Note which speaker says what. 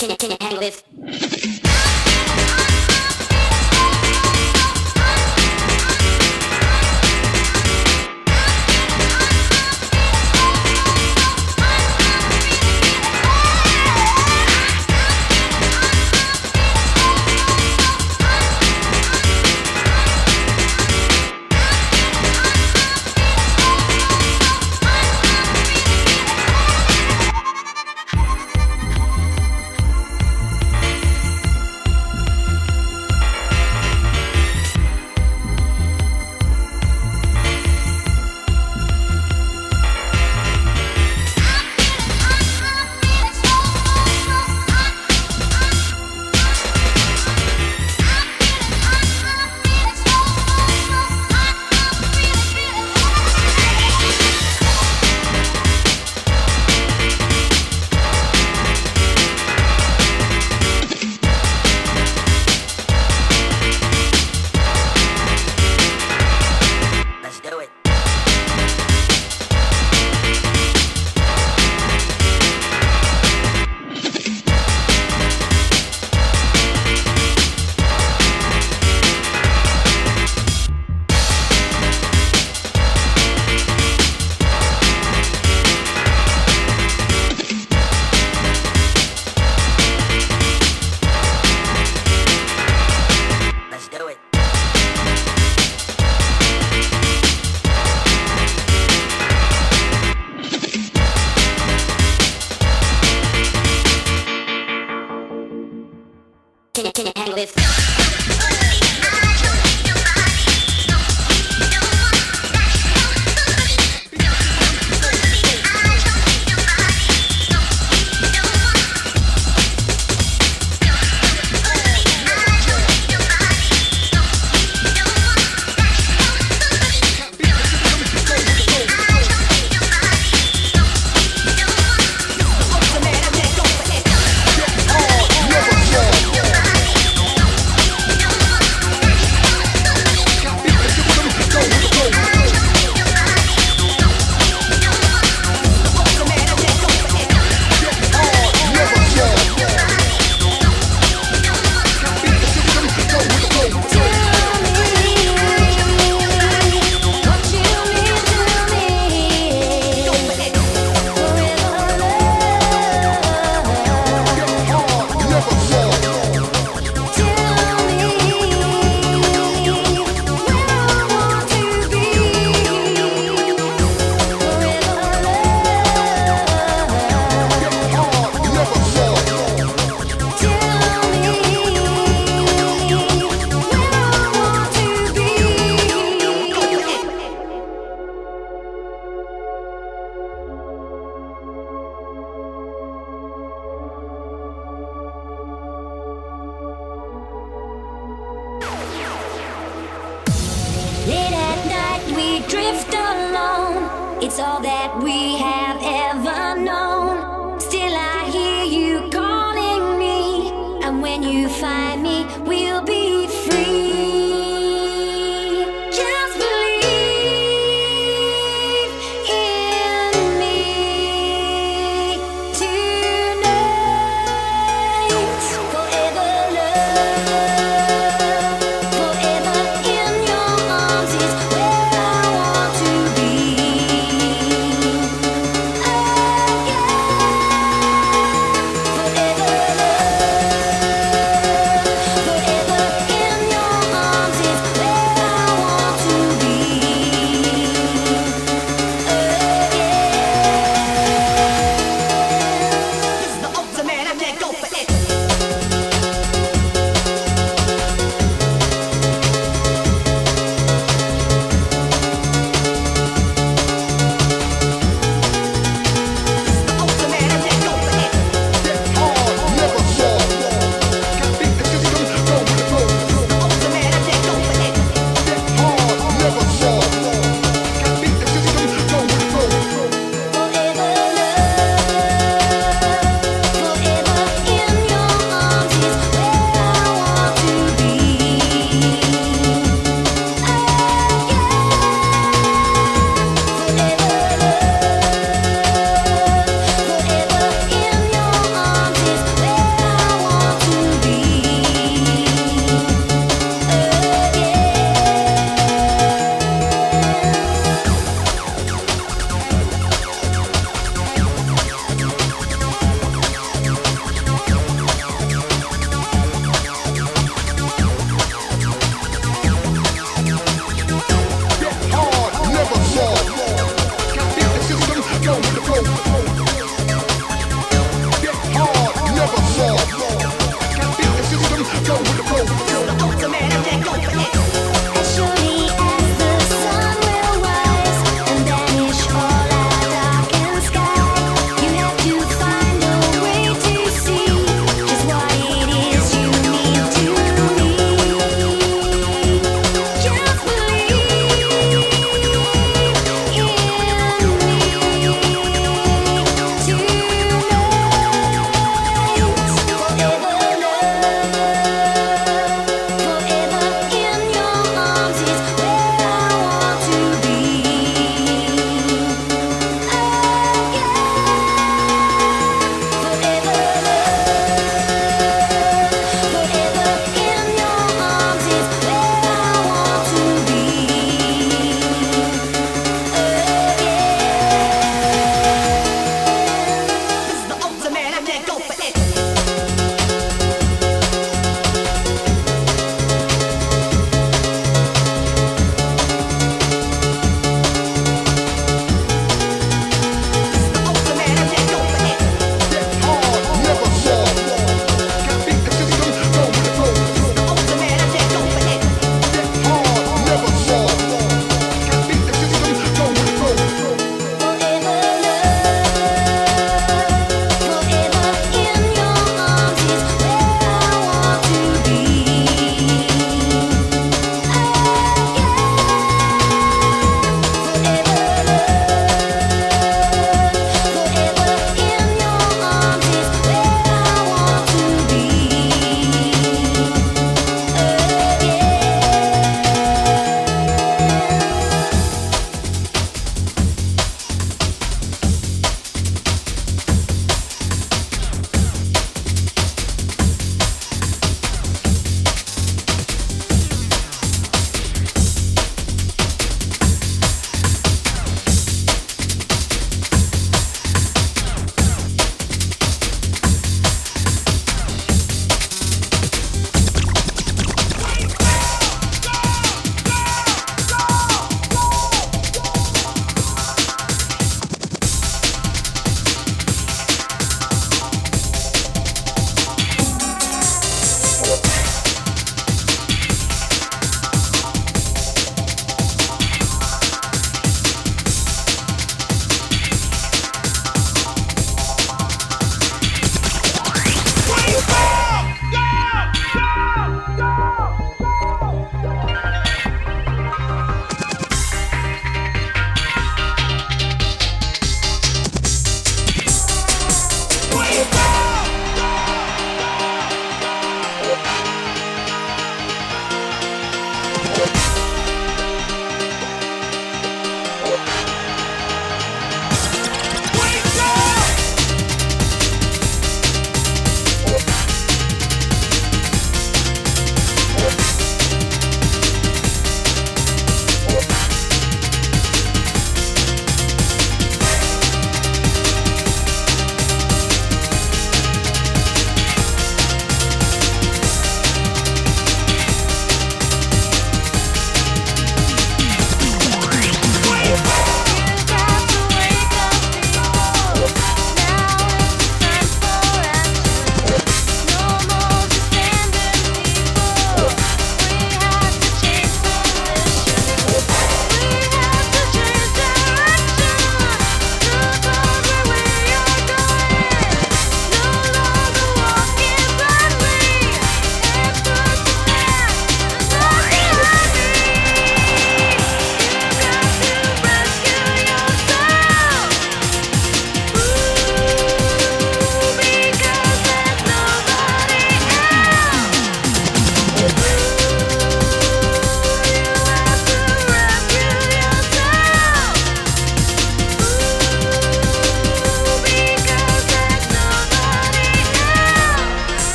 Speaker 1: Can I, can I handle this?